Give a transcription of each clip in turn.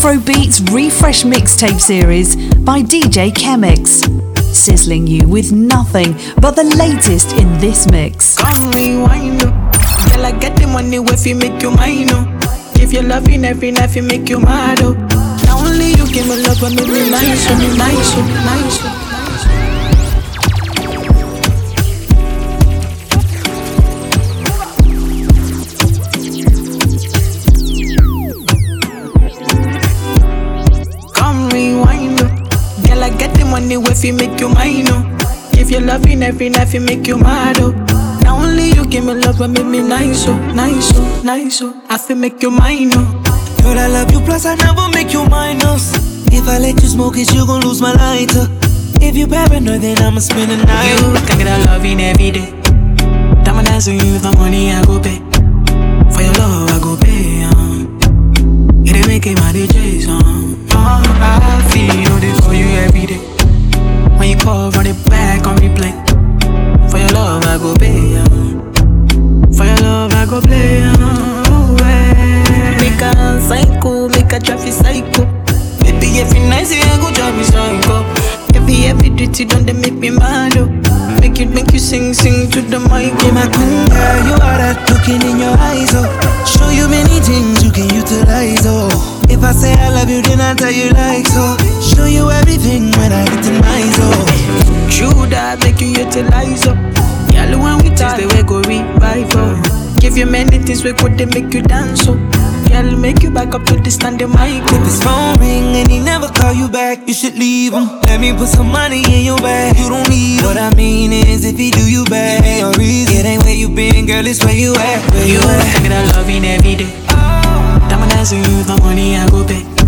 Afrobeats Refresh Mixtape Series by DJ Chemics. Sizzling you with nothing but the latest in this mix. Come rewind. Girl, I get the money if you make you mine, oh. Give you loving every night, you make you mad, oh. Now only you give me love, but make me nice, oh, me nice, oh, nice. You make you mine, oh. Give you loving every night, you make you mad, oh. Now only you give me love, but make me nice, oh, nice, oh, nice, oh. I feel make you mine, oh. Girl, I love you, plus I never make you minus. If I let you smoke it, you gon' lose my lighter. If you paranoid, then I'ma spend the night. You can get a loving every day. Diamond dancing you the money I go pay. For your love, I go pay, um. It ain't making my DJs, um. Oh, I feel Call, run it back on replay. For your love, I go pay. Uh. For your love, I go play. Uh. Make a psycho, make a traffic psycho. Baby, every night, say I go drive me psycho. Every, every duty, don't they make me mad, oh. Make it, make you sing, sing to the mic. Yeah, my girl, you are that looking in your eyes, oh. Show you many things you can utilize, oh. If I say I love you, then I tell you like so. Show you everything when I get in my zone. True that make you utilize up. Y'all when we taste the way go revive up. Give you many things we could they make you dance up. Y'all make you back up to the standing mic. If his phone ring and he never call you back, you should leave him. Let me put some money in your bag. You don't need What I mean is if he do you bad, it ain't reason. It ain't where you been, girl, it's where you at. Where you, you at? Thinking of loving every day. Ah. Oh. Diamond dancing you the money I go pay.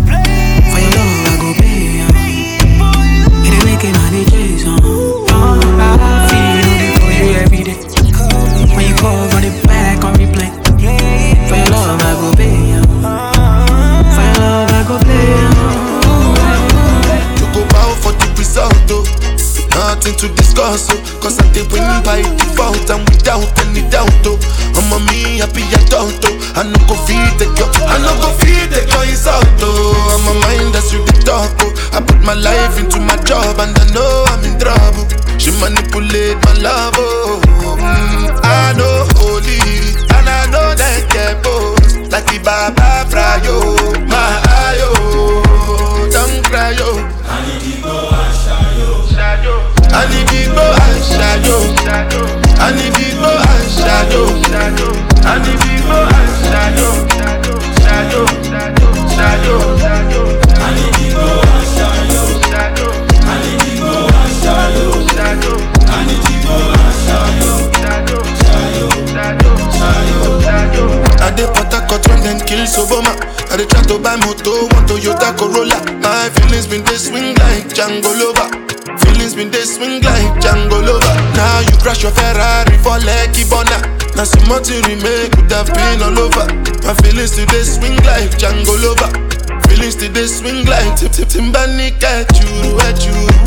Like Tip Tip Timbani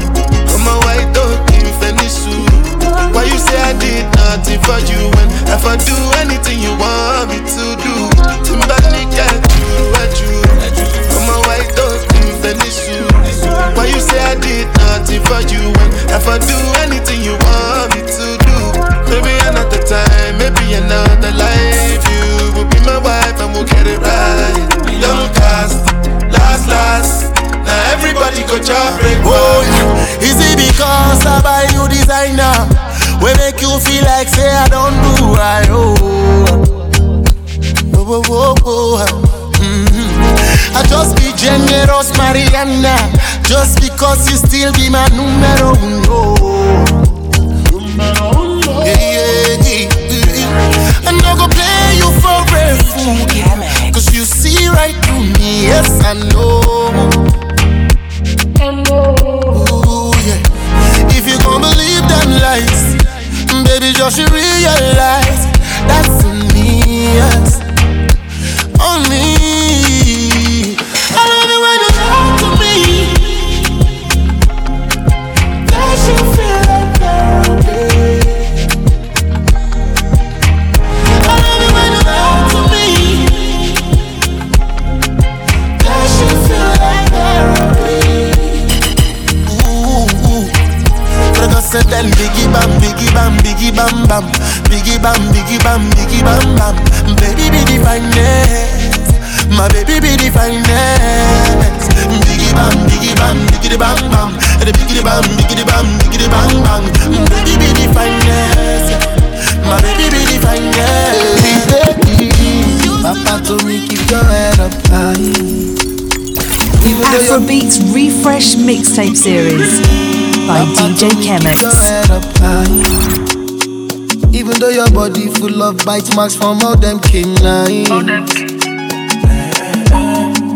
bite marks from all them canines.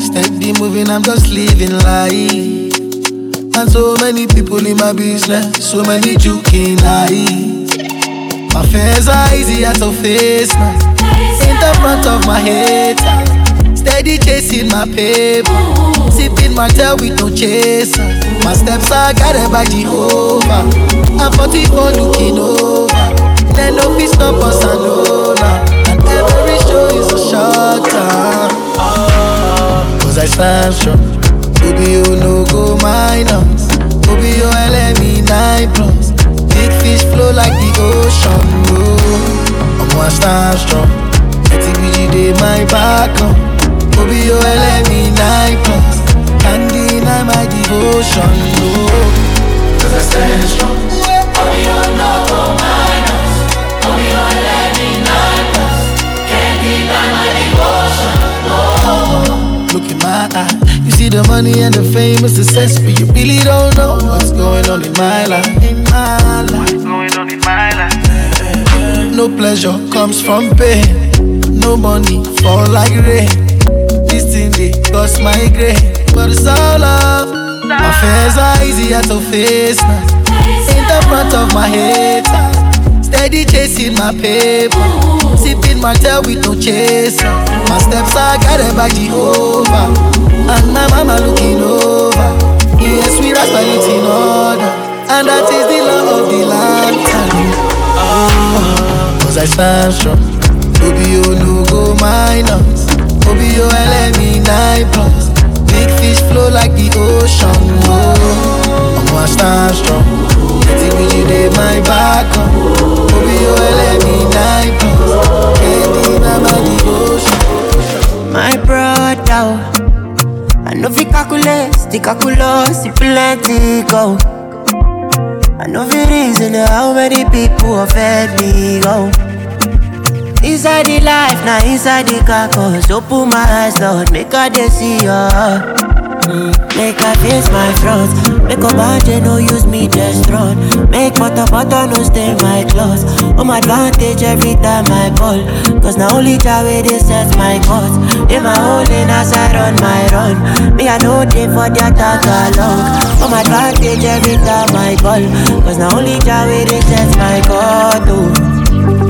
Steady moving, I'm just living life. And so many people in my business, so many juking eyes. My fears are easy easier to face now. In the front of my head, steady chasing my paper. Sipping my tail with no chaser. My steps are guided by Jehovah. I'm 44 looking over. Then no fit stop us, now. And every show is a short time. Cause I stand strong. Baby, you no go minus. Baby, you LME 9 plus. Big fish flow like the ocean. Oh, I'm one stand strong. TBG dey my back up. Baby, you LME 9 plus. Can't deny my devotion. Oh, cause I stand strong. In my. You see the money and the fame and success, but you really don't know what's going on in my life. In my life. No pleasure comes from pain. No money fall like rain. This thing they cause migraine, but it's all love. My fears are easier to face now. In the front of my head, steady chasing my paper, sipping my tail with no chaser. My steps are guided by Jehovah, and my mama looking over. Yes, we rise by it in order, and that is the law of the land. Ah, cause I stand strong. Baby, you no go minus. Baby, you LME 9 plus. Big fish flow like the ocean. Oh, I'm gonna stand strong. TBG dey my back oh. up. Baby, oh, you LME 9 plus. Can't deny my devotion. My brother, oh. I know fi calculate, the calculus, the plenty go. I know fi reason how many people have offend me go. Inside the life, now inside the carcass. Open my eyes, Lord, make I dey see ya. Mm, Make I face my front. Make a band no use me just run. Make butter butter no stain my clothes. Home advantage every time I ball. Cause now only Jah way they set my course. In my hole in as I run my run. Me I know they for the attack along. Home advantage every time I ball. Cause now only Jah way they set my course.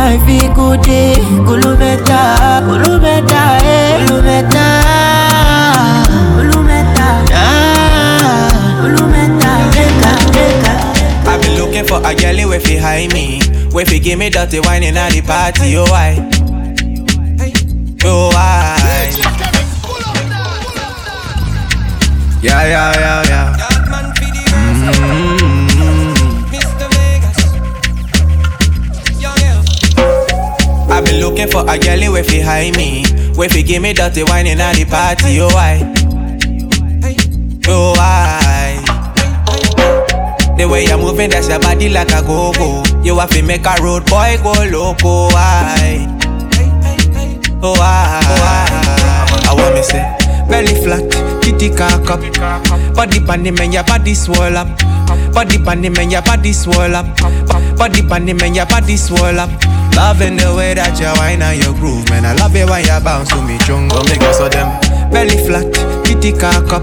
to see love, you go buy me oh. I don't feel to see love, you go and take me oh. I don't feel to see me to see for this season. If I reason, if I reason now. I feel go day, kolometa, eh, kolometa, eh, kolometa, kolometa, eh, kolometa, kolometa, eh. I feel go day, kolometa, kolometa, eh, kolometa, kolometa, ah, kolometa, nigga, nigga. I be looking for a girl where fi high me, where fi give me dirty wine in the party. Oh why? Oh why? Yeah yeah yeah yeah. Looking for a girl where fi high me, where fi give me dirty wine in the party. Oh why? Oh why? The way you're moving, that's your body like a go-go. You have to make a road boy go loco. Why? Oh why? I want me say belly flat, kitty cock up, body panty man, your body swell up. Body panty man, your body swell up. Body panty man, your body swell up. Loving the way that you whine and you groove, man. I love it when you bounce to me, jungle. Make us of them belly flat, kitty cock up.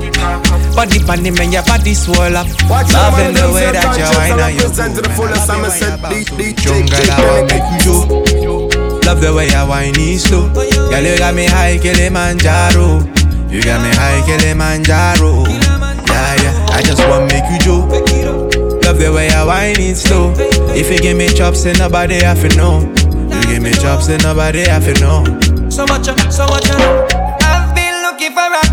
Body panty man, your body swell up. Loving the way that you whine and you groove, man. I love it when you bounce to me, jungle. I want make you. Love the way I whine slow. Girl, you got me high Kilimanjaro. You got me high Kilimanjaro. Yeah, yeah. I just want make you joke. Love the way I whine it slow. If you give me chops, then nobody have to know. You give me chops, then nobody have to know. So much, so much. uh. I've been looking for a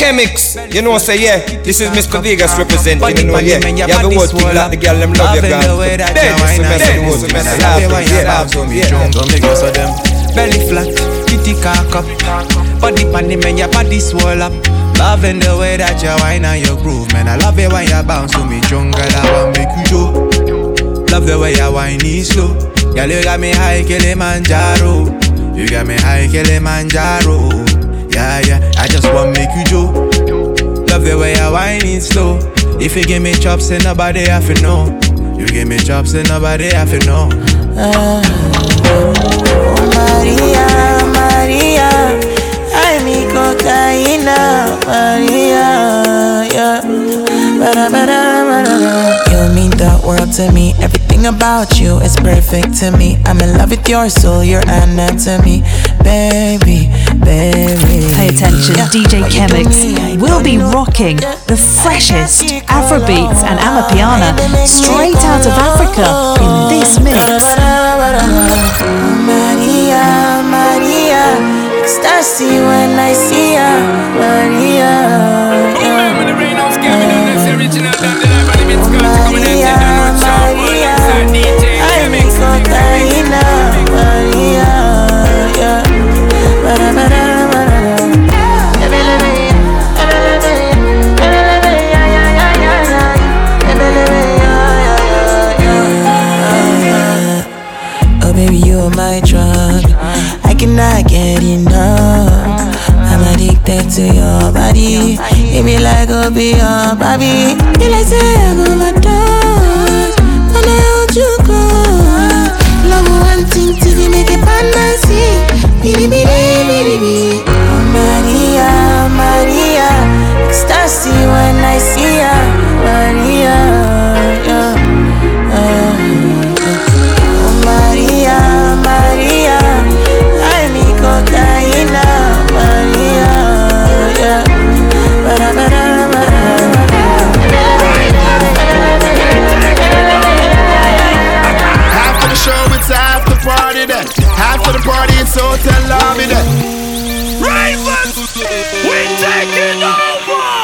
DJ Chemics, you know, say yeah, this is Mr. Vegas representing, you know, yeah. You have the word people like the girl, them love you, girl. Then, this is messing the word, man, I love you, yeah, love you, yeah. Don't make us of them. Belly flat, kitty cock up. Body panty, man, your body swell up. Loving the way that you whine and you groove, man. I love it when you bounce to me, jungle. I want make you show. Love the way you whine it slow. Girl, you got me high Kilimanjaro. You got me high Kilimanjaro. Yeah, yeah. I just wanna make you joke. Love the way you whine it slow. If you give me chops, then nobody have to know. You give me chops, then nobody have to know. Oh Maria, Maria, ay mi cocaína, Maria, yeah. Ba-da, ba-da. You mean the world to me. Everything about you is perfect to me. I'm in love with your soul, your anatomy, baby, baby. Pay attention, Yeah. DJ What you do Chemics will be rocking the freshest Afrobeats and Amapiano straight out of Africa in this mix. Maria, Maria, ecstasy when I see ya, It be like a be your baby. You like say I go my dog. When I hold you close. Love one thing to be make it bad man see. Bidi bidi bidi. Oh Maria, Maria, ecstasy when I see ya, it's hotel lobby then. Ravens, we taking over.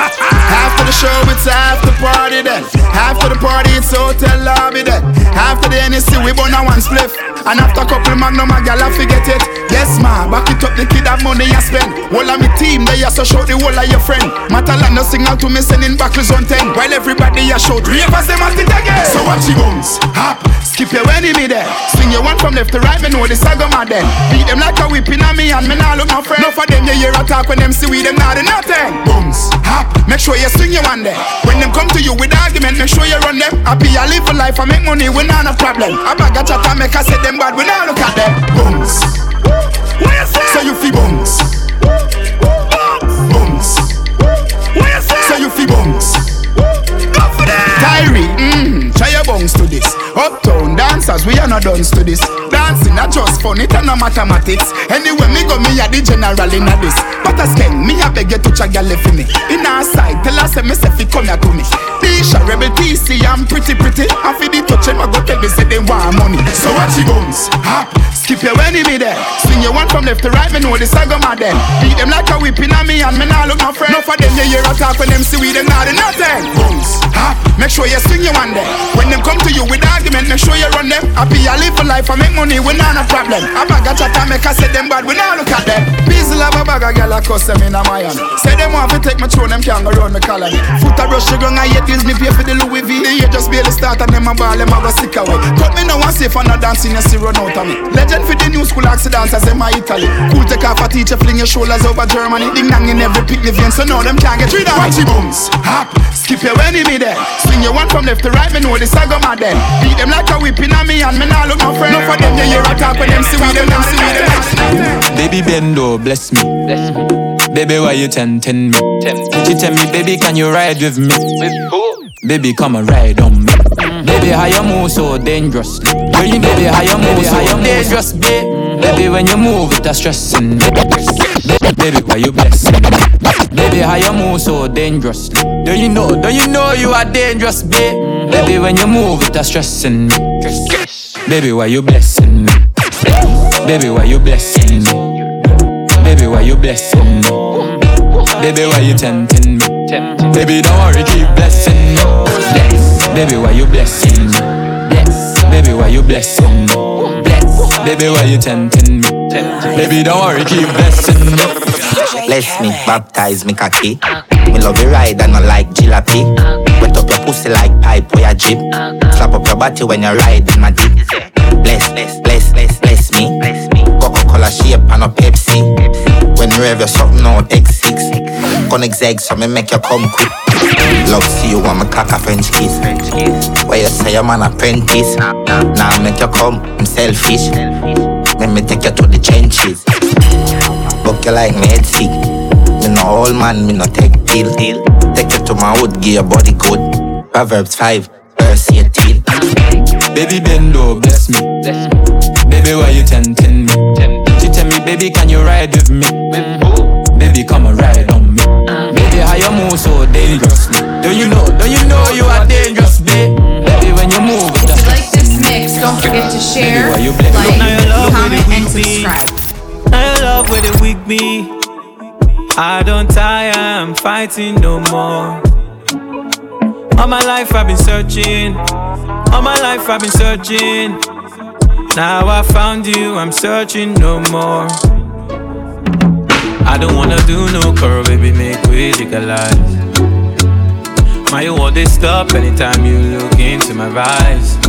After the show, it's after the party then. After the party, it's hotel lobby then. Half of the NSC, we burn a one spliff. And after a couple magnum, a gal, I forget it. Yes, ma, back it up, the kid have money I spend. Whole of me team, they are so shout the whole of your friend. Matalan, no signal to me, sending back on 10. While everybody a shout, ravers them at it again. So watch your bones, hop, skip your enemy there. Swing your one from left to right, me know the saga mad then. Beat them like a whipping on me, and me nah look my friend. Enough of them, you hear a talk when them see we, them not do nothing. Bones, hop, make sure you swing your one there. When them come to you with argument, make sure you run them. Happy, I live a life, I make money, we not a problem. I bag a chat, I make I say them bad, we not look at them. Bones, so you feel bones. Bones, so you feel bones. Uptown dancers, we are not done to this. Dancing not just fun, it and no mathematics. Anyway, me go, me a the general in a this. But a skeng, me a beg you to check your left me. In our side, tell us me say fi come here to me. Tisha, rebel TC, I'm pretty pretty. And fi the touch, them a go tell me say they want money. So watch your bones, hop, skip your enemy there. Swing your one from left to right, me know the go mad then. Beat them like a whipping on me and me nah look my friend. Enough of them you hear a talk when them see we them not nothing. Bones, hop, make sure you swing your one there. When them come to you with argument, make sure you run them. Happy I live for life, I make money, we not a problem. I bag a chat, I make I say them bad, we not look at them. Beasley have a bag a girl, I cuss them in a Mayan. Say them want to take my throne, them can't go round the colony. Foot a brush, sugar, I hate Disney, pay for the Louis V. The year just barely start, and them a ball, them a go sick away. Cut me no one safe, and not dancing, you see run out of me. Legend for the new school accidents, as them a Italy. Cool take off a teacher, fling your shoulders over Germany. Ding dang in every pick the vein, so now them can't get rid of Watchy booms, hop, skip your enemy there. Swing your one from left to right, me know this I go mad then. Beat them like a whipping on me, and me nah look no friend. No for them, you hear a talk when them see we them, them see we them. Baby Bendo, bless me. Baby, why you tempting me? She tell me, baby, can you ride with me? Baby, come and ride on me. Baby, how you move so dangerously? When baby, how you move so dangerous, babe? Baby, when you move, it's stressing me. Baby, why you blessing me? Baby, how you move so dangerous? Don't you know? Don't you know you are dangerous, babe? Baby, when you move, it's stressing me. Baby, why you blessing me? Baby, why you blessing me? Baby, why you blessing me? Baby, why you tempting me? Baby, don't worry, keep blessing me. Baby, why you blessing me? Baby, why you blessing me? Baby, why you tempting me? Baby, don't worry, keep blessing me. Bless me, baptize me cocky. Me love you ride and I like jalopy. Wet up your pussy like pipe or your jeep. Slap up your body when you ride in my deep. Bless, bless, bless, bless, bless me. Coca-Cola shape and a Pepsi. When you have your something out X6. Connect egg so me make you come quick. Love see you want me cock a French kiss. Where you say I'm an apprentice. Now make you come, I'm selfish. Let me take you to the trenches. Book you like me head sick. Me no old man, me no take pill. Take you to my wood, give your body good. Proverbs 5, verse 18. Baby Bendo, bless me. Bless me. Baby, why you tempting me? She tell me, baby, can you ride with me? Baby, come and ride forget to share, Baby, like, bless Now love comment, and subscribe. Now you love when it weak me. I don't tire, I'm fighting no more. All my life I've been searching. All my life I've been searching. Now I found you, I'm searching no more. I don't wanna do no curl, baby, make we legalize. My you want this stop anytime you look into my eyes.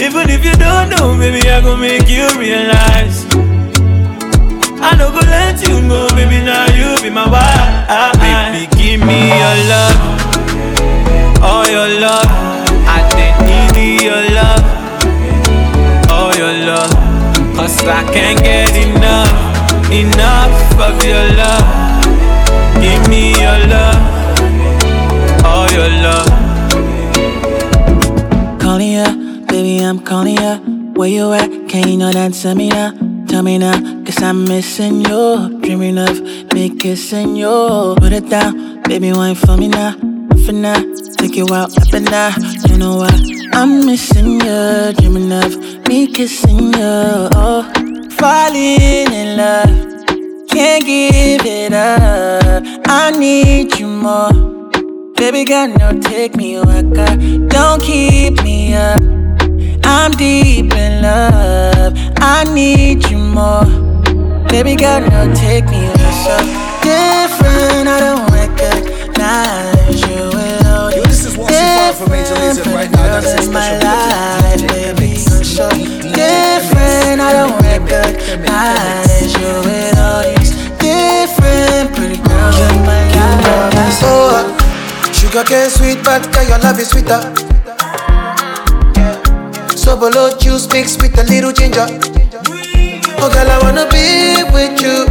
Even if you don't know, baby, I gon' make you realize. I no go let you go, baby, now you be my wife. Baby, give me your love, all your love. I didn't need your love, all your love. Cause I can't get enough, enough of your love. Give me your love, all your love. I'm calling ya. Where you at? Can you that? Tell me now, tell me now. Cause I'm missing you. Dreaming of me kissing you. Put it down, baby, wine for me now. For now, take you out up and down. You know what? I'm missing you. Dreaming of me kissing you. Oh, falling in love. Can't give it up. I need you more. Baby girl, no take me waka. Don't keep me up. I'm deep in love. I need you more. Baby girl, no take me so different. I don't recognize you without you. This is what's from Major Lazer right now. That's a in my special life, baby. You're so different. I don't recognize you without you. It's different, pretty girl in my life. Oh, sugar cane sweet, but your love is sweeter. So below juice mixed with a little ginger. Oh, girl, I wanna be with you,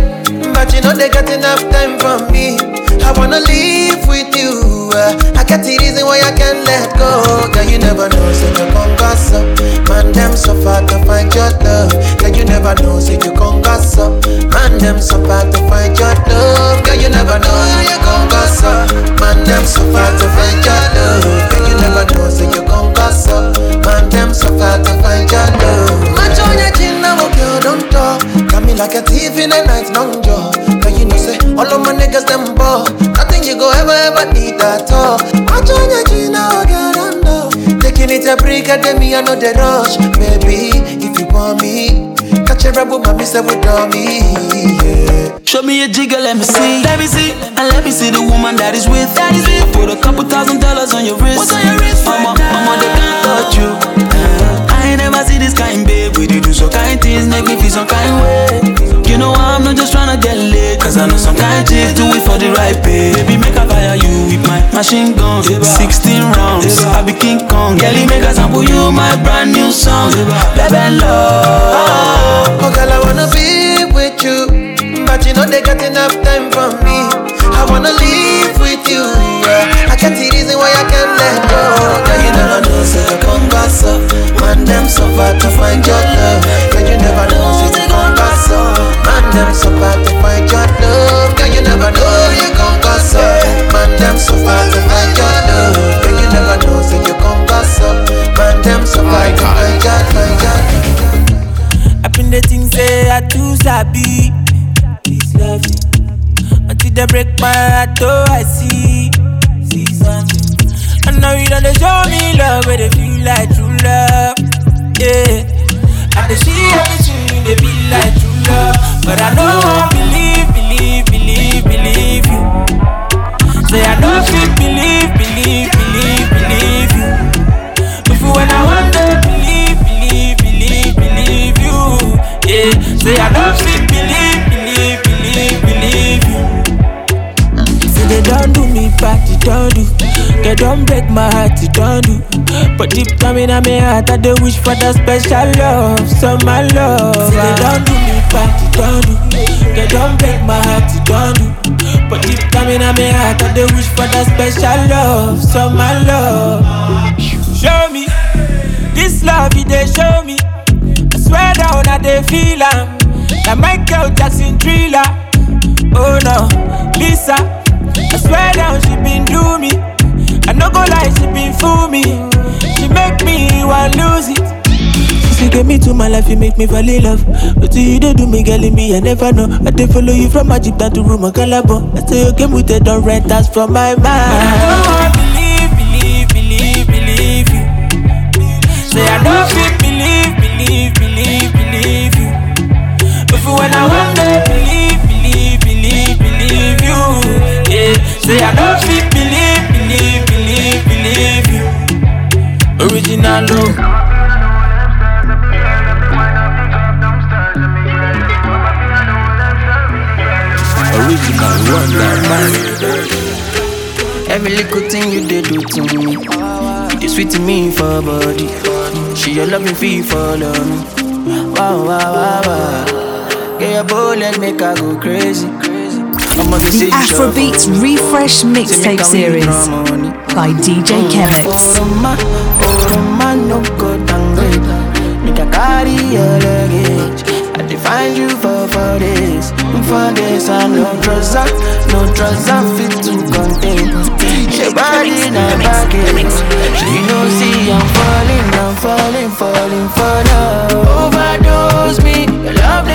but you know they got enough time from me. I wanna live with you. uh, I got the reason why I can't let go. Girl, you never know, say you conquer up. Man, them so far to find your love. Girl, you never know, say you conquer up. Man, them so far to find your love. Girl, you never know, say you conquer up. Man, them so far to find your love. Girl, you never know, say you conquer up. Man, them so far to find your love. Match on your chin, now, girl, don't talk. Got me like a thief in the night, long jaw. Girl, you know, say all of my niggas them ball. Nothing you go ever ever need at all. Match on your chin, now, girl, don't know. Taking minute a break, and then me, I know the rush. Baby, if you want me, catch a rebel, mommy, say with me. Yeah. Show me a jigger, let me see. Let me see. And let me see the woman that is with. That is with. I put a couple thousand dollars on your wrist. What's on your wrist? Mama, right mama, they can't touch you. Uh, I never see this kind, babe. We do so kind things, make me feel some kind way. You know, I'm not just tryna get laid Cause I know some kind chicks do it for the right pay Baby, make a fire you with my machine gun. 16 rounds, I be King Kong. Kelly, make a sample you my brand new song. Baby, love. Oh, girl, I wanna be with you But you know they got enough time for me. I wanna live with you, yeah. I can't see reason why I can't let you come back so Man, them suffer to find your love. Girl, you never know, say you come back so Man, them suffer to find your love. Girl, you never know, you come back so Man, them suffer to find your love. Girl, you never know, say you come back so Man, them suffer to find your, find your I been the things say I too sabi. This love Until they break my heart, oh I see. See something And now you done show me love Where they feel like true love Yeah. And they see everything they be like true love But I know I believe, believe, believe, believe you. Say I know fit believe, believe, believe, believe you. If when I want to believe, believe, believe, believe you Yeah, say I don't believe, believe, believe, believe you. Say they don't do me bad, they don't do They don't break my heart, they don't do But deep down in my heart, I do wish for that special love So my love they don't do me bad, they don't do They don't break my heart, they don't do But deep down in my heart, I do wish for that special love So my love Show me this love, it they show me. I swear down, I they feel ah, am. That Michael Jackson thriller. Oh no, Lisa. I swear down, she been do me. I no go lie, she been fool me. She make me want lose it. She get me to my life, you make me fall in love. But you don't do me, girl, me, I never know. I dey follow you from Egypt down to Roma, Calabar. I say you came with the don't rent us from my mind. I believe, believe, believe, believe you. Say I don't feel believe, believe, believe, believe you. But for when I want believe, believe, believe, believe you. Yeah, say I don't feel Original love. Original Wonder Every little thing you did do to me, it sweet to me for body. She your love me feel for love me. Wow, wow, wow, wow. Get your bullet, make her go crazy. The Afrobeats Refresh Mixtape Series by DJ Chemics. Mm, your luggage. I define you for four days. for this. I no trust up, no trust up fit to contain. Your body not baggage. You know, see I'm falling, I'm falling, falling for love. Overdose me, your love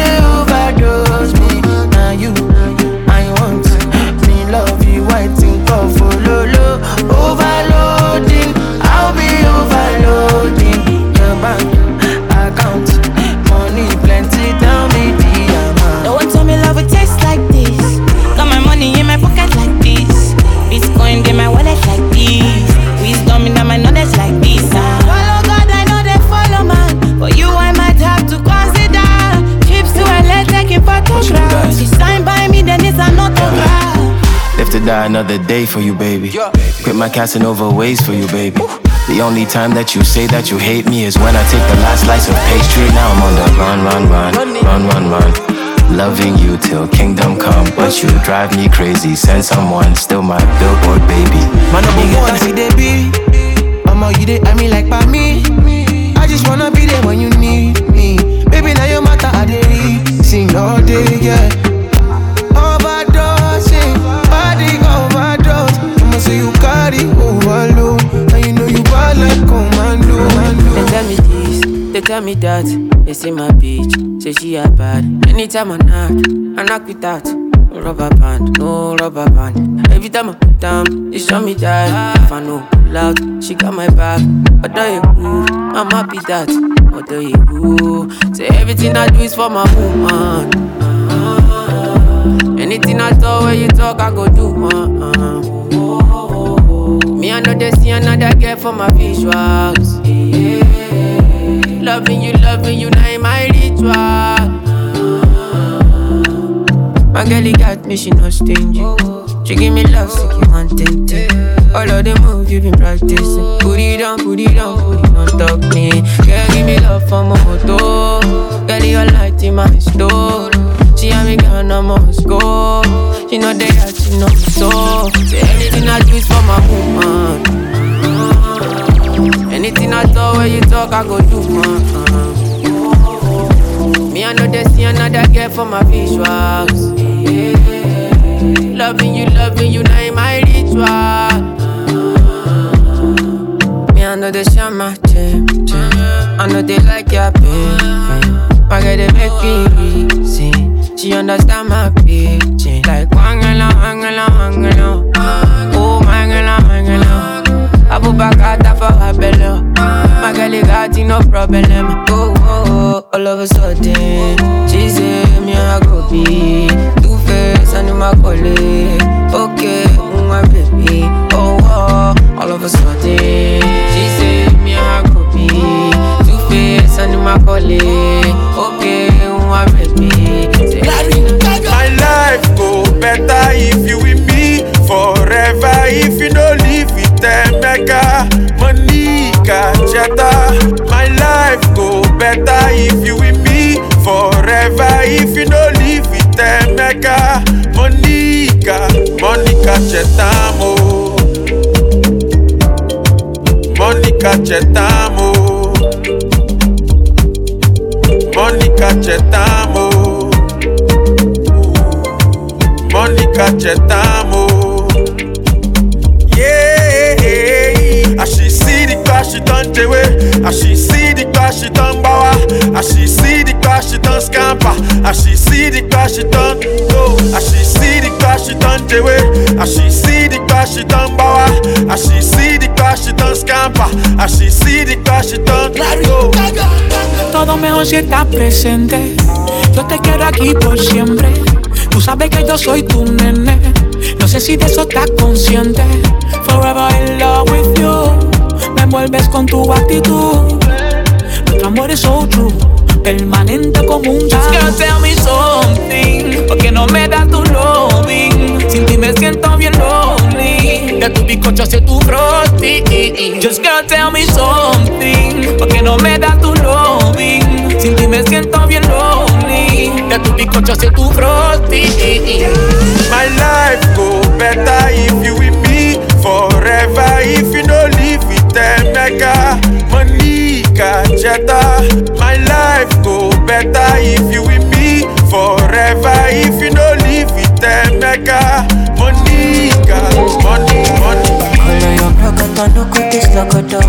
to die another day for you, baby. Quit my Casanova ways for you, baby. The only time that you say that you hate me is when I take the last slice of pastry. Now I'm on the run, run, run, run, run, run. Loving you till kingdom come, but you drive me crazy. Send someone, still my billboard baby. My number one, see they be. All you they, I mean like by me. I just wanna be there when you need me. Baby, now your matter, I dey sing all day, yeah. Say you carry overload, and you know you bad like commando. They tell me this, they tell me that. They say my bitch, say she a bad. Anytime I knock, I knock with that. rubber band, no rubber band. Every time I put down, they show me that. If I know pull out, she got my back. Although you ooh, I'm happy that. Although you ooh, say everything I do is for my woman. Anything I talk, when you talk, I go do. Uh, uh. Me, I know they see another girl for my visuals. Yeah. Loving you, loving you, now in my ritual. My girl, got me, she not stingy. She give me love, so you want it. All of the moves you been practicing. Put it on, put it on, put it on top me. Girl, give me love for my moto. Girl, your light in my store. She and me girl, I must go. She know they got, she know me so. Say anything I do is for my woman. Anything I talk, when you talk, I go do. Uh-uh. Me, I know they see another girl for my visuals. Yeah. Loving you, loving you, now my ritual. Me, I know they share my gym. I know they like your. My girl, they make me. She understand my pitching. Like, wangala, wangala, wangala. Oh, mangala, mangala. Abubakar for her belly. My girl, got no problem. Oh, oh, oh, all of a sudden, she say me I go be two face and my colleague. Okay, my baby. Oh, oh, all of a sudden, she say me I go be two face and my colleague. Okay, mega Monica Jetta. My life go better if you with me forever. If you don't live with them, mega Monica, Monica Chetamo. Monica Chetamo. Monica Chetamo. Monica Chetamo. Away. As she see the class, she done bawa. As she see the class, she done scamper. As she see the class, she done go. As she see the class, she done away. As she see the class, she done bawa. As she see the class, she done scamper. As she see the class, she done go. Todo mejor si estás presente. Yo te quiero aquí por siempre. Tú sabes que yo soy tu nene. No sé si de eso estás consciente. Forever in love with you. Envuelves con tu actitud. Nuestro amor es so true. Permanente como un Just girl, tell me something. Porque no me das tu loving. Sin ti me siento bien lonely. De tu bizcocho hacia tu frosty. Just girl, tell me something. Porque no me das tu loving. Sin ti me siento bien lonely. De tu bizcocho hacia tu frosty. My life go better if you with me forever. If you mega Monica Jetta. My life go better if you with me forever. If you don't live with them, mega Monica, money, money. Color your broken no cut this locoto.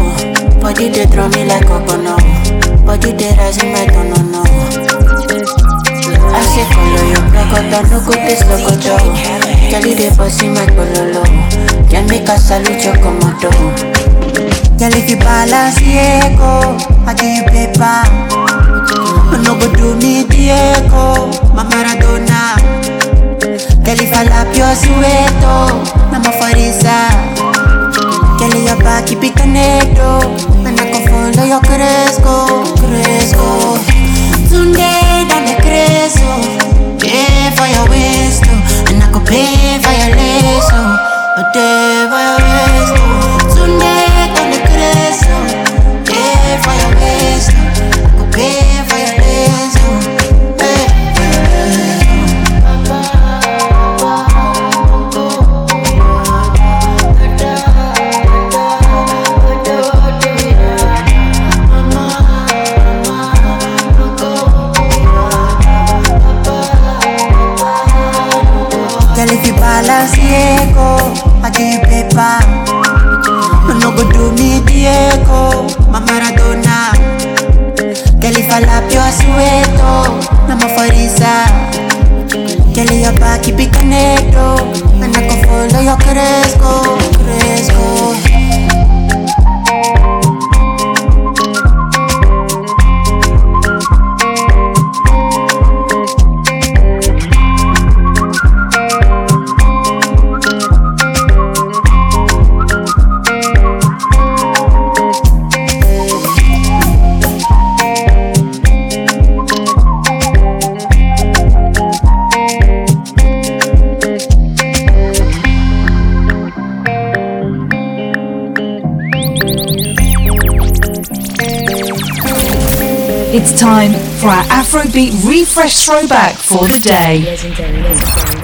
Body they throw me like a bono. Body they rise in my don't know. I say follow your broken no cut this locoto. Girl they bossy my bololo. Can make a salute your komodo. Girl if you balance Diego, I give you paper. No go do me Diego, my Maradona. Girl if I lap your sueto, I'm a farisa. Girl your back keep it connected, and I can follow your cresco, cresco. Tunde dame creso, pay for your waist, oh, and I could pay for your lace, oh, a day for your waist. oh. Dame pay for your I could pay for your lace, Girl, if you balance I give you paper. No go do me Diego, my Maradona. Girl, if I lap your sueto, I'm a farisa. Girl, your back, keep it connected, And I can follow your Cresco, Cresco. For our Afrobeat refresh throwback for the day.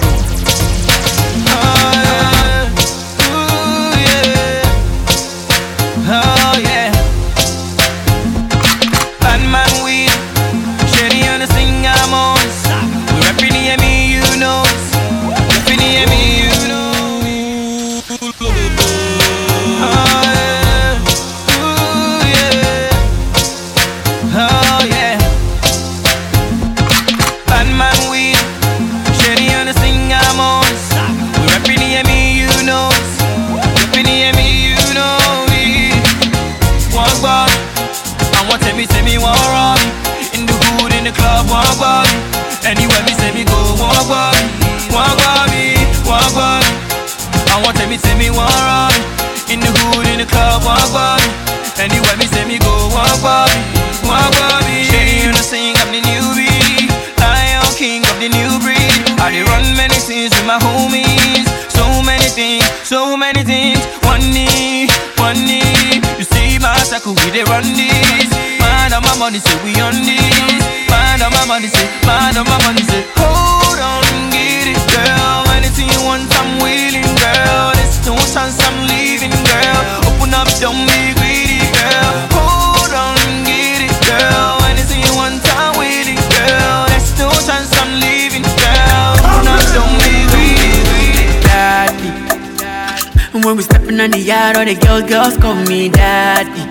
When we stepping on the yard, all the girls, girls call me daddy.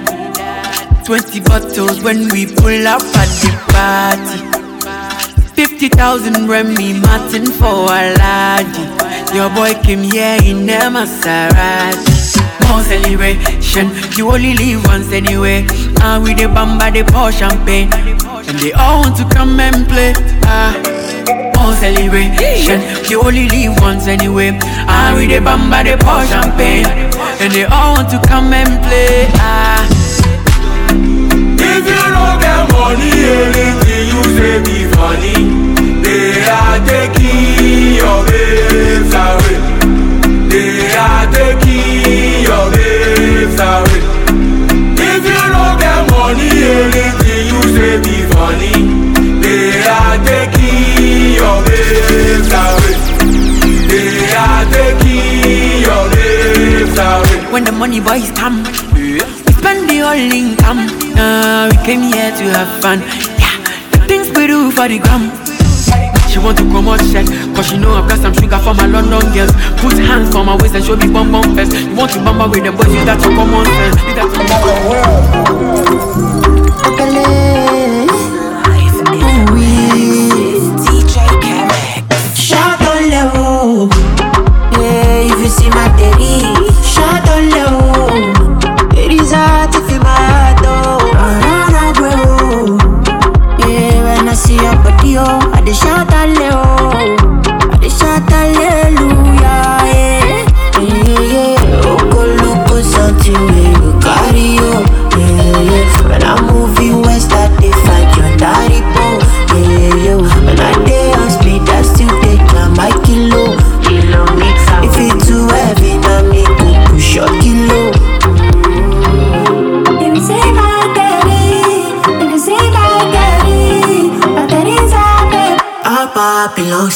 20 bottles when we pull up at the party. 50,000 Remy Martin for a laddie. Your boy came here in a Maserati. More celebration, you only live once anyway. And with the bamba, they pour champagne. And they all want to come and play. Ah. Celebration, you only live once anyway. And with the bamba, they pour champagne. And they all want to come and play. Ah. If you don't get money, anything you say be funny. They are taking your babes away. They are taking your babes away. If you don't get money, anything you say be funny. They are taking your. They are your. When the money boys come, we spend the whole income. Uh, we came here to have fun. Yeah, the things we do for the gram. She want to come out check Cause she know I've got some sugar for my London girls Put hands for my waist and show me bum bum first You want to bamba with the boys, you got to come on sense You got to see my daddy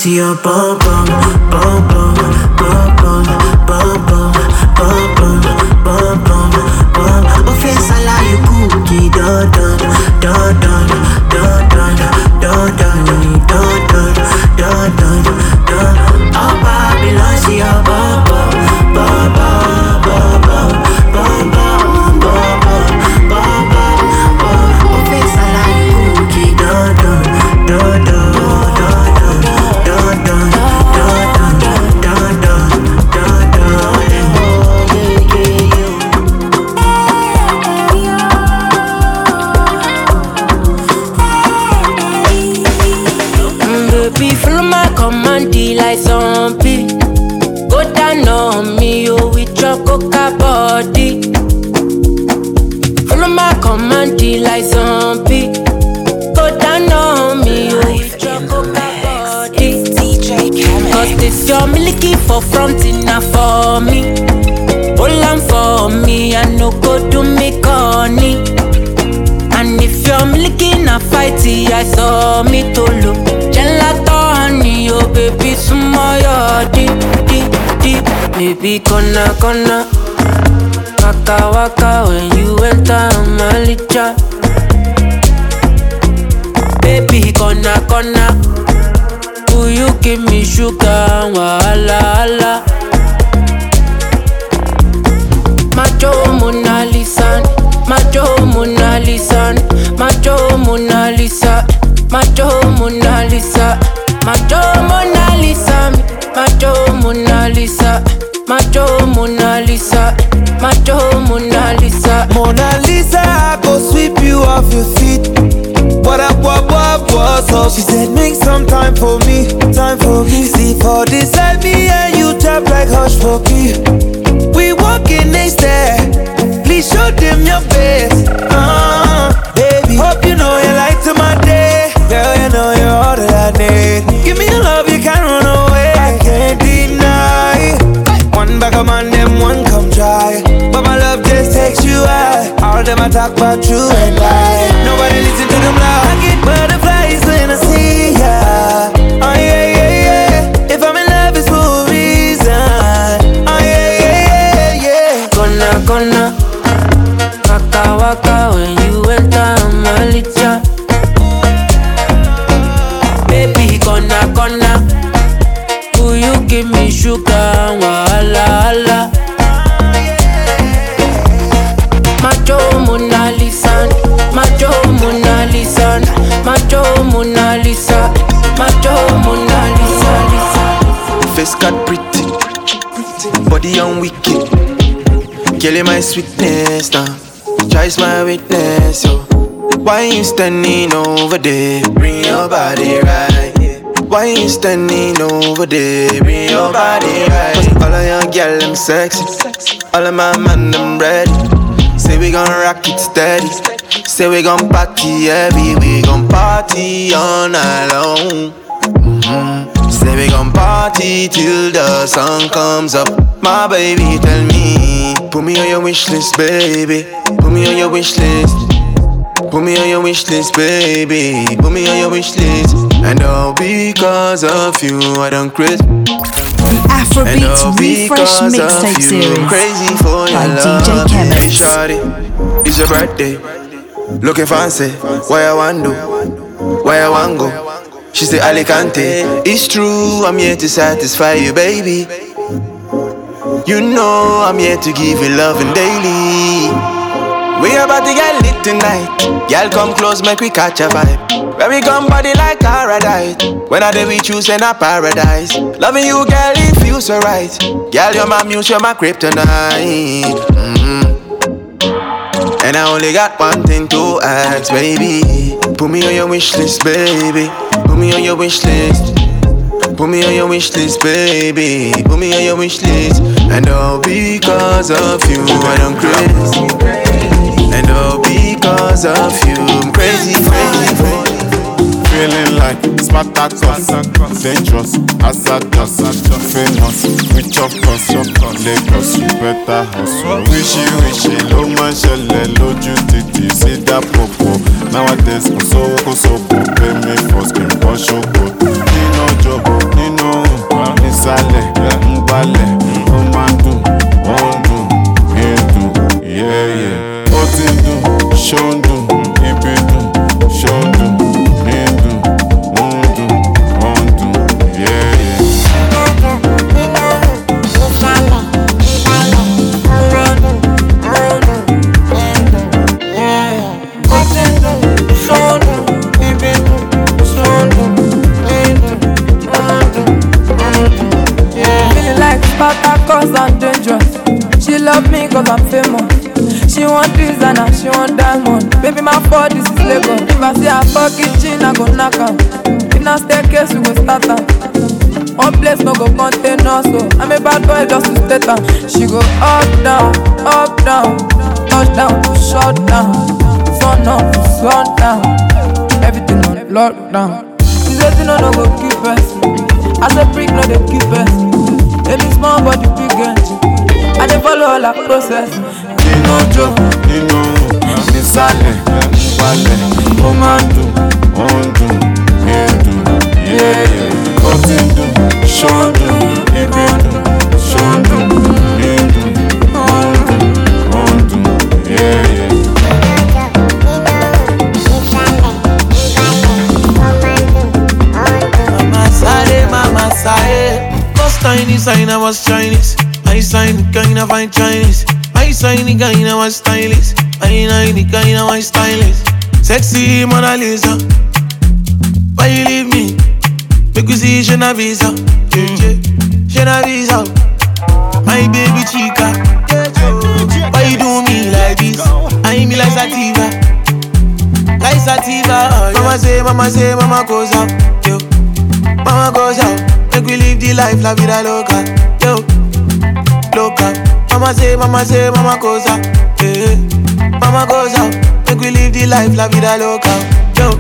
to your fighty, I saw me to look. Gelato honey, oh baby, sumo yo deep, deep, deep. Baby, gonna. Waka waka when you enter my licha. Baby, gonna, gonna. You give me sugar, wahala, wahala? Macho Mona Lisa, Macho Mona Lisa, Macho Mona Lisa, Macho Mona Lisa, Macho Mona Lisa, Macho Mona Lisa, Macho Mona Lisa, Macho Mona Lisa. Mona Lisa, I go sweep you off your feet. What up, what, what, what's up? She said, make some time for me, time for me. See, for this, let me and you tap like hush for them I talk about you and I. Nobody listen to them loud. I get butterflies when I see ya. Oh yeah, yeah, yeah. If I'm in love, it's for a reason. Oh yeah, yeah, yeah, yeah. Gonna, gonna. Waka waka when Face got pretty, body on wicked. You my sweetness now. Try's my weakness, yo. Why you standing over there? Bring your body right. Why you standing over there? Bring your body right. All of your girl, them sexy. All of my man, them ready. Say we gon' rock it steady. Say we gon' party heavy. We gon' party all night long. Mhm. Say we gon' party till the sun comes up. My baby, tell me. Put me on your wish list, baby. Put me on your wish list. Put me on your wish list, baby. Put me on your wish list. And all because of you, I don't quit. The Afrobeats Refresh Mixtape Series Crazy for by your DJ love. Hey, Chemics. shawty, it's your birthday. Looking fancy, why I want do? Why I want go? She say Alicante. It's true, I'm here to satisfy you, baby. You know I'm here to give you love and daily. We about to get lit tonight. Girl, come close, make we catch a vibe. Where we come body like paradise. When I day with you, send a paradise. Loving you, girl, it feels so right. Girl, you're my muse, you're my kryptonite. Mhm. And I only got one thing to ask, baby. Put me on your wish list, baby. Put me on your wish list. Put me on your wish list, baby. Put me on your wish list. And all because of you, I don't crazy. And all because of you, I'm crazy, crazy, crazy. Feeling like Spartacus, dangerous, hazardous, famous, rich of course, Lagos, you better hustle. Wishy wishy ló máa ń ṣẹlẹ̀ lójú títì sí dàpọ̀pọ̀. Nowadays kò sówó kò sóko, pay me first kí n bọ́ ṣòkòtò. Nínú òjò, nínú òun, nísàlẹ̀, ń gbálẹ̀, ó máa ń dùn, ó ń dùn, ń dùn, yẹ́yẹ́. Ó She want designer, she want diamond. Baby, my body is Lagos. If I see her fucking chin, I go knock her. If na staircase we go start am. One place no go contain us, so I'm a bad boy just to state am. She go up down, up down, touchdown to shut down, sun up to sundown, everything on lockdown. She say no no go keep us, I say brick no dey keep us. Baby small body big energy, I dey follow all her process. Nínú ọjọ́ nínú nísàlẹ̀ wálẹ̀ ó máa ń dùn ó ń dùn èdùn yéèyè ó ti ń dùn ṣó ń dùn ibi dùn ṣó ń dùn ó ń dùn ó ń dùn yéèyè. Mama Sade. First time this sign I was Chinese. My sign kinda fine Chinese. Sign kinda was stylish. My nine kinda was stylish. Sexy Mona Lisa. Why you leave me? Make we see. Yeah, yeah. Visa. My baby chica. Why you do me like this? I me like Sativa. Like Sativa. oh. Mama say, Mama say, Mama goes out. Yo. Mama goes out, make we live the life, la vida loca, yo, loca. Mama say, mama say, mama goes out, yeah. Mama goes out, make we live the life, la vida loca, yo,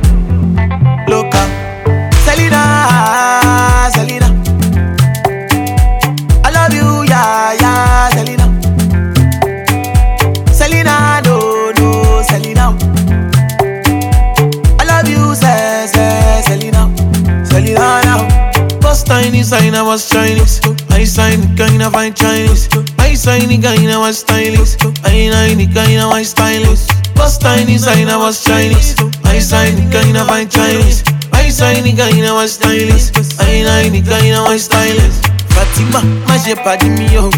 loca. Selena, Selena, I love you, yeah, yeah, Selena. Selena, no, no, Selena. I love you, say, say, Selena. Selena now. First time this sign I was Chinese. My sign kinda fine Chinese. My sign kinda was stylish. My nine kinda was stylish. Time this sign I was Chinese. My sign kinda fine Chinese. My sign kinda was stylish. My nine kinda was stylish. Fatima, my shepherd me yo.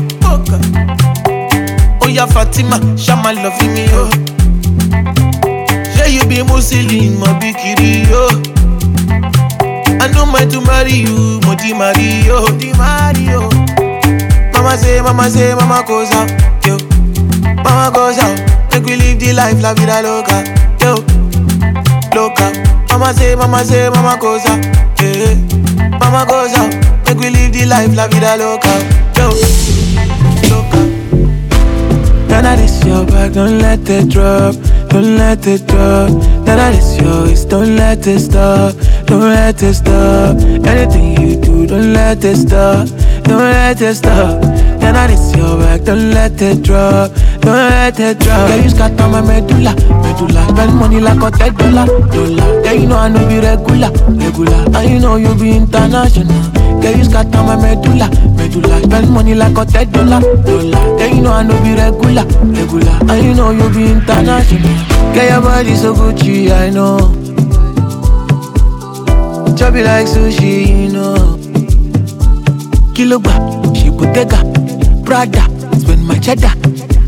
Oh yeah, Fatima, Shama love me yo. Yeah, you be Muslim, my bikiri yo. I know my to marry you, Modi Mario, Modi Mario. Mama say, mama say, mama goes out, yo. Mama goes out, make we live the life, la vida loca, yo. Loca. Mama say, mama say, mama goes out, yeah. Mama goes out, make we live the life, la vida loca, yo. Loca. Of this your back, don't let it drop, don't let it drop. Of this your waist, don't let it stop, don't let it stop. Anything you do, don't let it stop, don't let it stop. None of this your back, don't let it drop, don't let it drop. Yeah, you scatter my medulla, medulla. Spend money like a ten dollar, dollar. Yeah, you know I know be regular, regular. And you know you be international. Yeah, you scatter my medulla, medulla. Spend money like a ten dollar, dollar. Yeah, you know I know be regular, regular. And you know you be international. Yeah, your body so Gucci, I know. It like sushi, you know. Kiloba, she Bottega, Prada, spend my cheddar.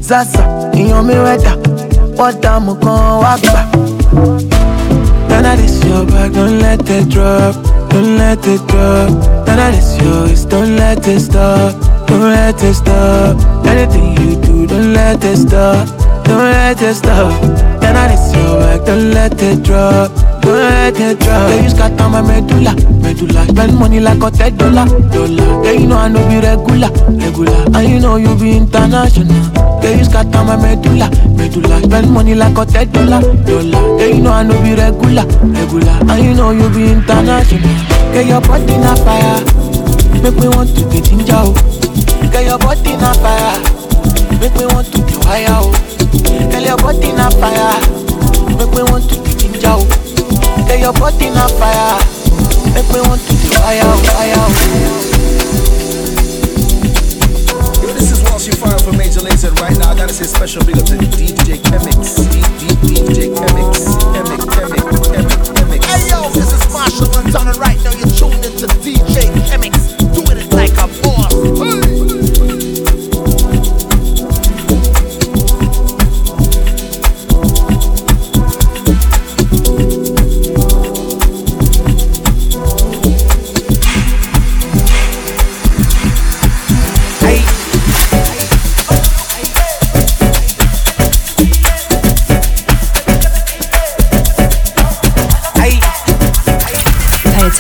Zaza, your? None this your back, don't let it drop, don't let it drop. Of this yours, don't let it stop, don't let it stop. Anything you do, don't let it stop, don't let it stop. Of this your back, don't let it drop, don't let it drop. My medulla, medulla. Spend money like a ten dollar, dollar. Yeah, you know I know be regular, regular. And you know you be international. Yeah, you scatter my medulla, medulla. Spend money like a ten dollar, dollar. Yeah, you know I know be regular, regular. And you know you be international. Get your body na fire, make me want to get ginger. oh. Get your body na fire, make me want to get wire. oh. Get your body na fire, make me want to get ginger. oh. Get your body na fire, make me want to oh, wire. oh. Yo, this is Walshy Fire for Major Lazer right now. I gotta say special big up to DJ Chemics. DJ Chemics. Chemics, Chemics, Chemics, Chemics. Hey yo, this is Marshall Montana. Right now you're tuned into DJ Chemics. Doing it like a boss. Ay,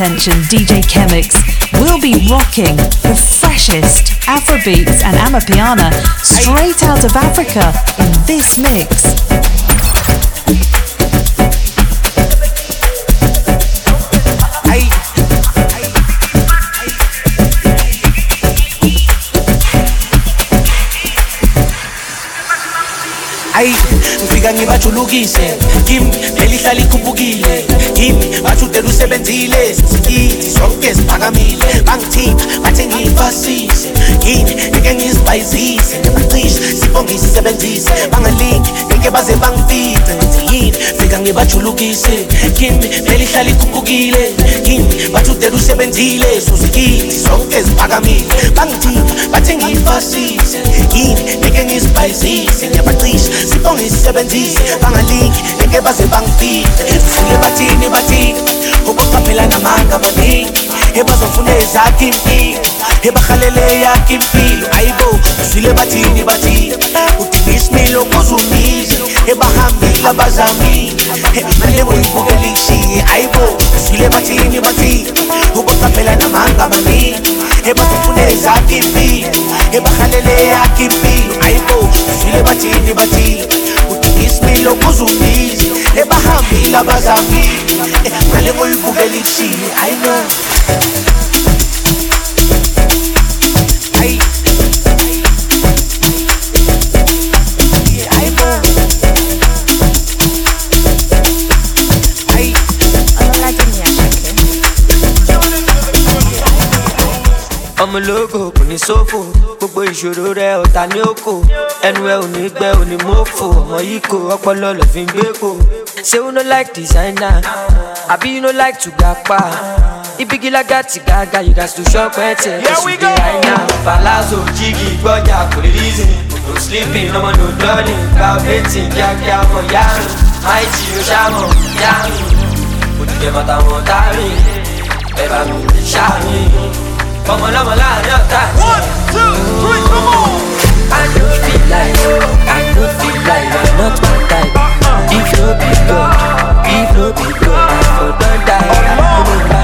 attention, DJ Chemics will be rocking the freshest Afrobeats and Amapiano straight out of Africa in this mix. ayi ngifika ngibajulukise. Kimi belihlala ikhuphukile kimi bajudela usebenzile. Sizikithi sonke siphakamile bangithimba bathe ngiyifasise yini ngeke ngizibhayizise ngiyabacishe sibonge isisebenzise bangalingi ngeke baze bangifice ngithi yini? Fika ngibajulukise. Kimi belihlala ikhuphukile kimi bajudela usebenzile. Suzikithi sonke siphakamile bangithimba bathe ngiyifasise. Yini? Ngeke ngizibhayizise ngiyabacishe sibonge isisebenzise bangalingi ngeke baze bangifice fule bathini bathini? Ukuqaphela namanga maningi ebazofuna ezakhe impilo ebahalele yakhe impilo ayibo uzwile bathini bathini? Udinga isimilo kuzumize ebahambile abazamile. Manje ngoyibukela ikushiye ayibo uzwile bathini bathini? Ukuqaphela namanga maningi ebazofuna ezakhe impilo. Ebahalele yakhe impilo ayibo uzwile bathini bathini? Udinga isimilo kuzumize ebahambile abazamile. Manje ngoyibukela ikushiye ayibo ọmọ ológo kò ní sófò gbogbo ìṣòro rẹ ọ̀tá ní òkò ẹnu ẹ ò ní gbẹ ò ní mọ́fò ọmọ yìí kò ọpọlọ lọ fi ń gbé kò. Ṣé you no like designer? Àbí you no like to gapa ibigi lágàtì gàgà you gats to shop ẹ tẹ ẹsùn dé àìná palazzo jígì gbọ́jà kò lè reason. No sleeping ọmọ no dulling calculating kíákíá ọmọ yáàrùn àìjì ló ṣàmọ̀ yáàrùn òdìdẹ mọ́tàwọn tààrin ẹ bá mi ṣáàrin ọmọ lọmọ láàrin ọ̀tá. one two three come on. I no feel like I no feel like you're not my type. Uh-uh. If no be God, if no be God, I for don die. Mo no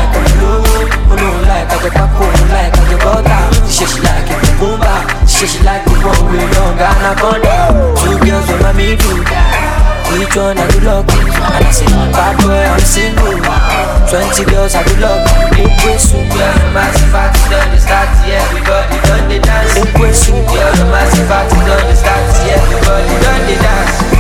like àjọ pákó, like àjọ bọ́tà. Ṣé ṣe like ìkùnkùnbà? Ṣé ṣe like ìwọ̀n wé long anaconda? Two girls for my middle. Which one I do luck? And I say, bad boy, I'm single. Twenty girls I do luck. Ekwe soup, yeah, the massive party done the start, yeah, everybody done the dance. Ekwe soup, yeah, the massive party done the start, yeah, everybody done the dance.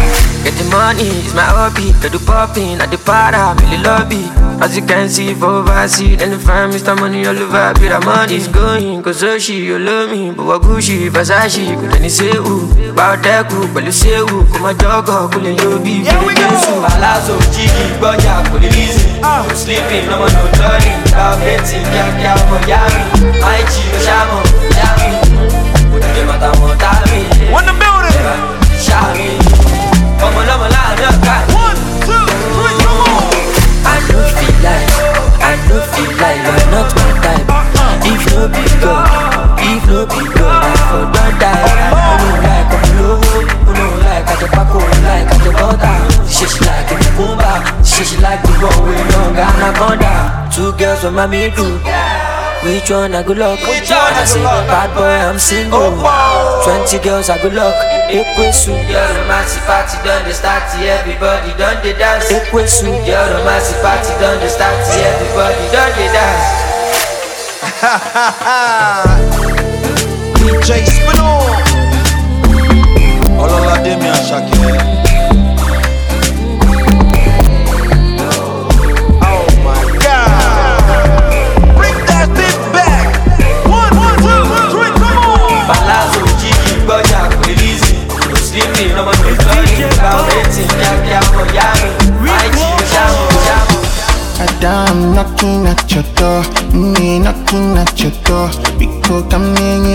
Get the money is my hobby. Get the popping at the para, really lobby. As you can see, for overseas, and the fam, Mr. Money all over. Be the money is going, cause so she, you love me. But what Gucci, Versace, could any say who? About that cool, but you say who? Come on, dog, cool and you be. Yeah, we go. Palazzo, Jiggy, Boya, cool and easy. Ah. No sleeping, no more, no darling. About betting, yeah, yeah, for Yami. My chico, Shamo, Yami. Put the mata, Motami. One the building. Shami. No feel like you are not my type. If no be God, if no be God, I for don die. Mo no like ọmọ lówó, mo no like àjọ pákó, mo like àjọ bọ́tà. Ṣé ṣe like ìkúmbà? Ṣé ṣe like the one wey long anaconda? Two girls for my middle. Which one I go luck? Which one I say bad boy I'm single. Oh, Twenty girls I go luck. Ekwe su. You're the massive party done the start. Everybody done the dance. Ekwe su. You're the massive party done the start. Everybody done the dance. DJ Spinall. Ọlọ́ládé mi àṣàkẹ́. Oh rating, kíákíá, ọmọ yá mi. Àìjí, ṣàmù, ṣàmù. I'm knocking at your door, me knocking at your door. Because I'm in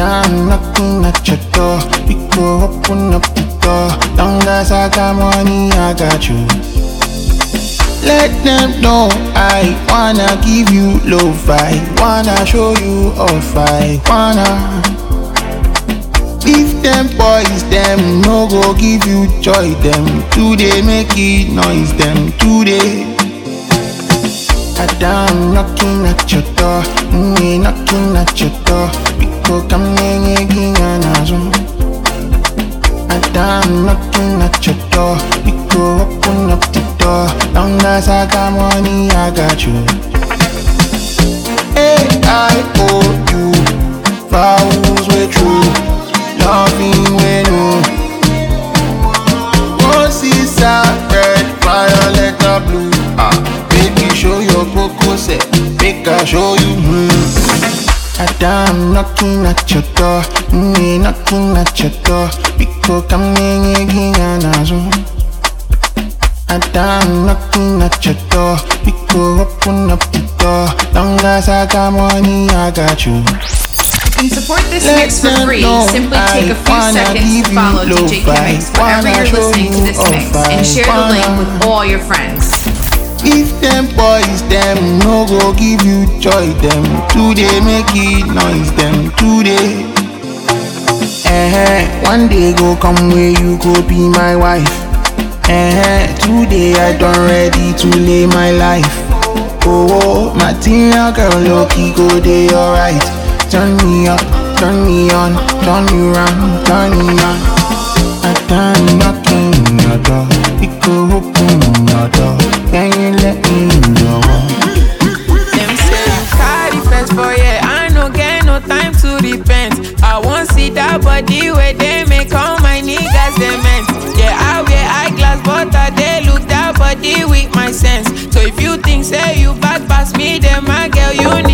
I'm knocking at your door. We go open up the door. Long as I got money, I got you. Let them know I wanna give you love. I wanna show you off. I wanna. If them boys them no go give you joy them today make it noise them today. Adam knocking at your door, mm, me knocking at your door. Kamne giga nazo. Adam knocking at your door, Biko open up the door. Long as I got money, I got you. Adam knocking at your door, me knocking at your door. Biko kamne giga nazo. Adam knocking at your door, Biko open up the door. Long as I got money, I got you. You can support this Let mix for free. Simply take a few seconds to follow DJ lo-fi, wherever you're listening to this mix and share the link with all your friends. If them boys them no go give you joy them today make it noise them today. Eh, one day go come where you go be my wife. Eh, today I done ready to lay my life. Oh, oh material girl, lucky go day alright. Turn me up, turn me on, turn me round, turn me on. I done knocking your door, it go open your door. With my sense. So if you think say you bad pass me, then my girl you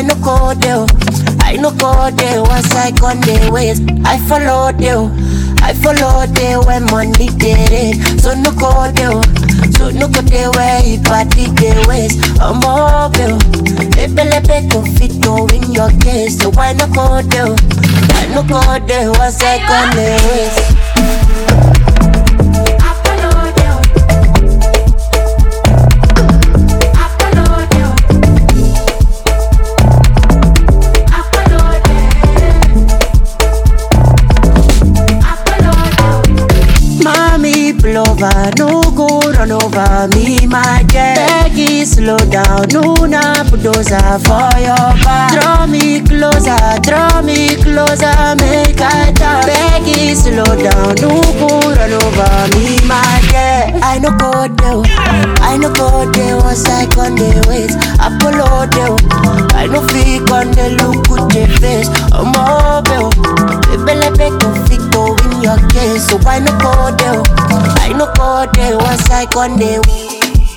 I no go there. I no go there once I con the ways. I follow there. I follow there when money get it. So no go there. So no go there where he party the ways. I'm mobile. Ebele be conflicto in your case, so I no go there. I no go there once I con the ways. Blower, no go run over me, my dear. Peggy, slow down, no na bulldozer for your back. Draw me closer, draw me closer, make I talk. Peggy, slow down, no go run over me, my dear. I no go there, I no go there once I con the ways. Apollo there, I no fake on the look with your face. I'm mobile, baby, let conflicto in your case, so I no go there. I no go there once I con the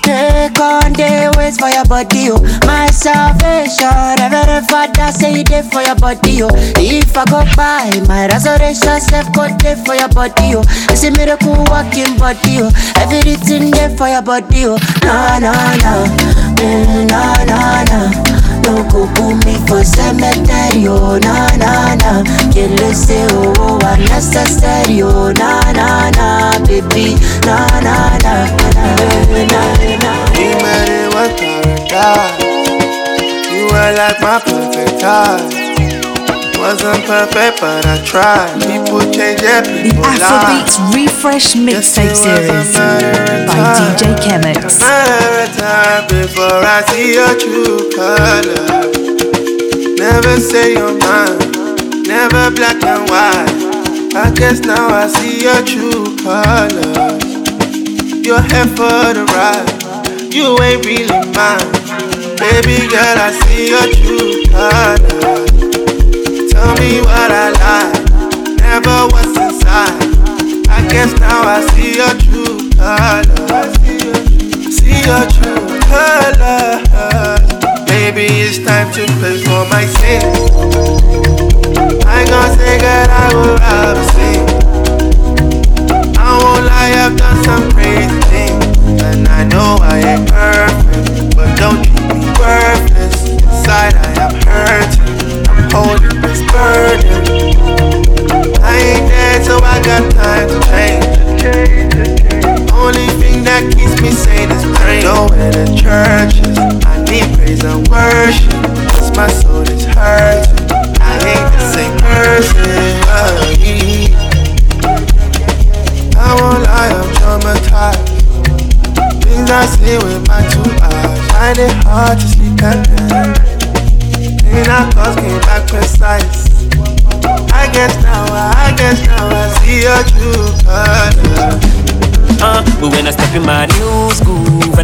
Take on the ways for your body, oh. My salvation, Reverend Father say it there for your body, oh. If I go by, my resurrection self go there for your body, oh. It's a miracle walking body, oh. Everything there for your body, oh. No, no, no, mm, no, no, no. No go cemetery, oh. No, no. Kill you say, oh, unnecessary, oh. No, no, no, baby. No, no, no, no, no, no. Imere wa karata You're like my perfect time. Wasn't perfect, but I tried. People change, The people. Afrobeats Refresh Mixtape Series by DJ Chemics. Matter of time before I see your true color. Never say you're mine, never black and white. I guess now I see your true color. You're here for the ride, you ain't really mine. Baby girl, I see your true color. Tell me what I like, never what's inside. I guess now I see your true color. See your true color. Baby, it's time to play for my sin. I gon' say that I will sin. I won't lie, I've done some crazy things. And I know I ain't perfect, but don't treat me worthless. Inside I am hurting, Holding this burden. I ain't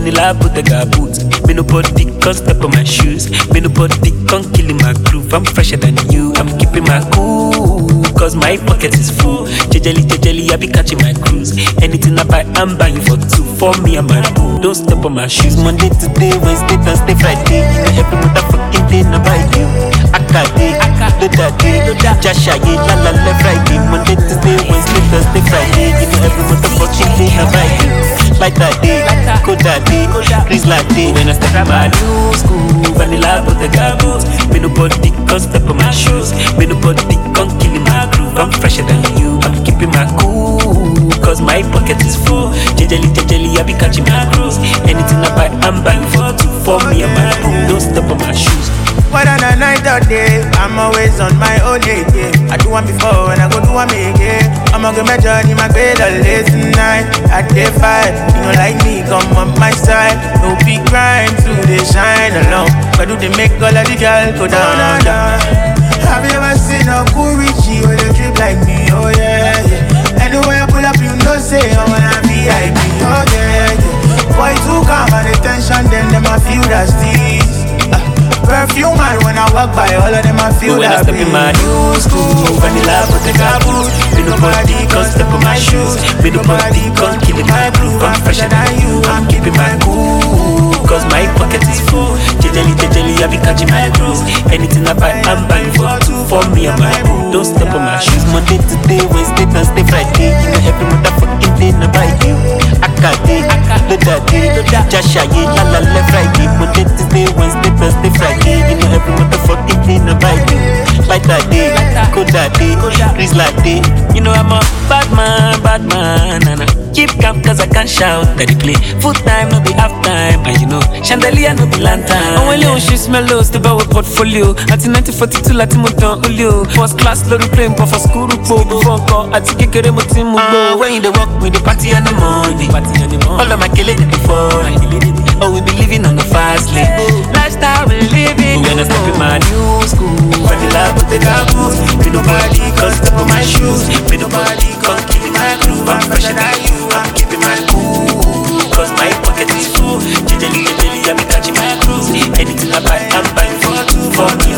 school, vanilla put the boot. Me no body can step on my shoes. Me no body can kill in my groove. I'm fresher than you. I'm keeping my cool. Cause my pocket is full. Jejeli, jejeli, I be catching my cruise. Anything I buy, I'm buying for two. For me and my boo. Don't step on my shoes. Monday to day, Wednesday, Thursday, Friday. You know every motherfucking day, I buy you. Akade, Dodade, Jashaye, la la la Friday. Monday to day, Wednesday, Thursday, Friday. You know every motherfucking day, I buy you. Like that day, cold that day, please like day. When I step in my new school, vanilla put the boots. Me nobody can step on my shoes. Me nobody can kill my groove. I'm fresher than you. I'm keeping my cool. Cause my pocket is full. Jejeli, jejeli, I be catching my cruise. Anything I buy, I'm buying for two. For me and my boo. Don't step on my shoes. Whether the night or day, I'm always on my own again. I do one before and I go do one again. I'ma get my journey, my bed all day tonight. I day fight, you know like me, come on my side. No big crime, to they shine alone. But do they make all of the girl go down, oh, down, down. Have you ever seen a cool Richie with a drip like me? Oh yeah, yeah. Anywhere I pull up, you know say I wanna be VIP. Oh yeah, yeah. Boy too calm and attention, then them I feel that steez. Perfume man when I walk by all of them I feel But when I step in my new school, vanilla put the boots. Me nobody can step on my shoes. Me nobody can kill in my groove. I'm fresher than you. I'm keeping my cool. Cause my pocket is full. Jejeli, jejeli, I be catching my cruise. Anything I buy, I'm buying for two. For me and my boo. Don't step on my shoes. Monday to day, Wednesday, Thursday, Friday. You know every motherfucking day, I buy you. Akade, Dodade, Jashaye, la la la Friday. Monday to day, Wednesday, Thursday, Friday. You know every motherfucking day, buy you. Like that day, cold that day, please like day. You know I'm a bad man, bad man, and I keep calm cause I can shout that play. Full time, no be half time, and you know chandelier no be lantern. Àwọn ilé òun ṣe smello stay back with portfolio àti nineteen forty two láti mo tán olio first class lórí plane pọ̀ for school po before nǹkan àti kékeré mo ti mú Uh, gbó. when you dey work, we dey party in the morning. All of my kele dey before. Oh, we be living on the fast lane. Lifestyle we living. When I step in my new school, vanilla put the boots. Me nobody can step on my shoes. Me nobody can kill in my groove. I'm fresher than you. I'm keeping my cool. Cause my pocket is full. Jejeli, jejeli, I be catching my cruise. Anything I buy, I'm buying for two. For me,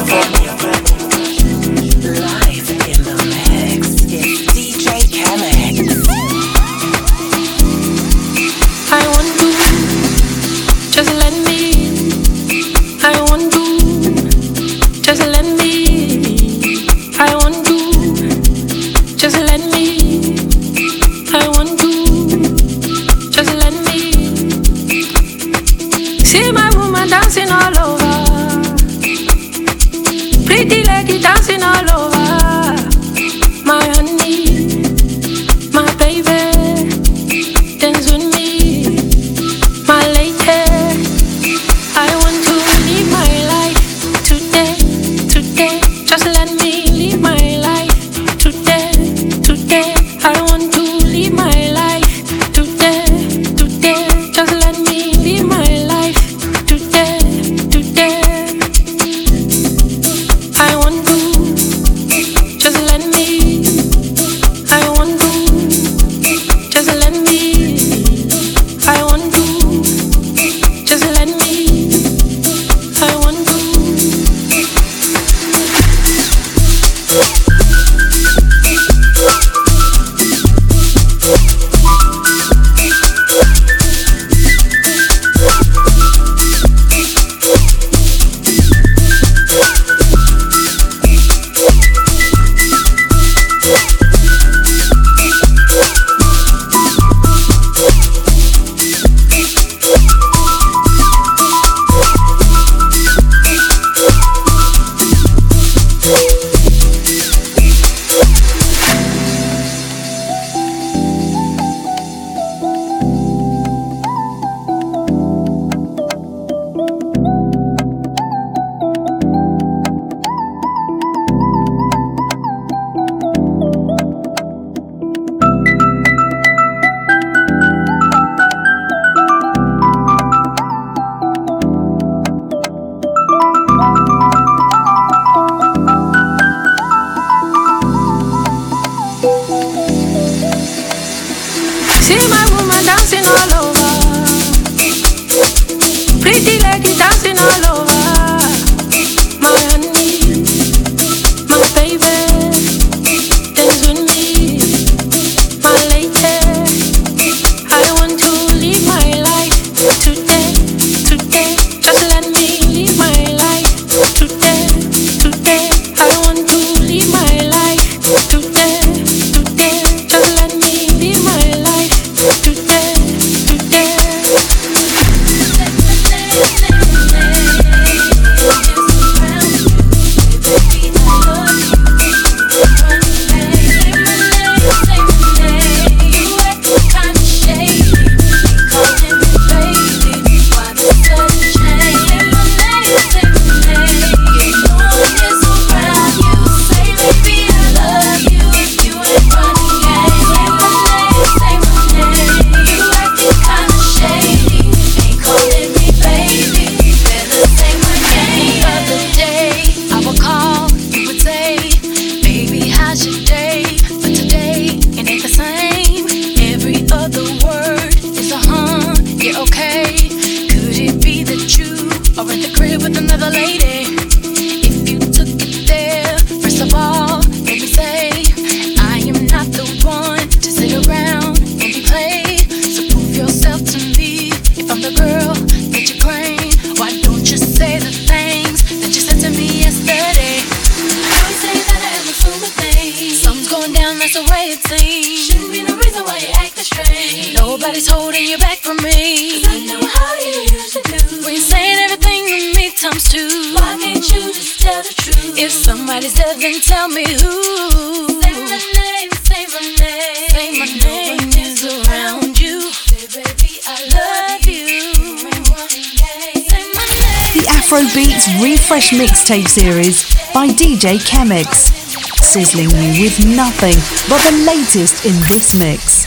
Refresh Mixtape Series by DJ Chemics, sizzling you with nothing but the latest in this mix.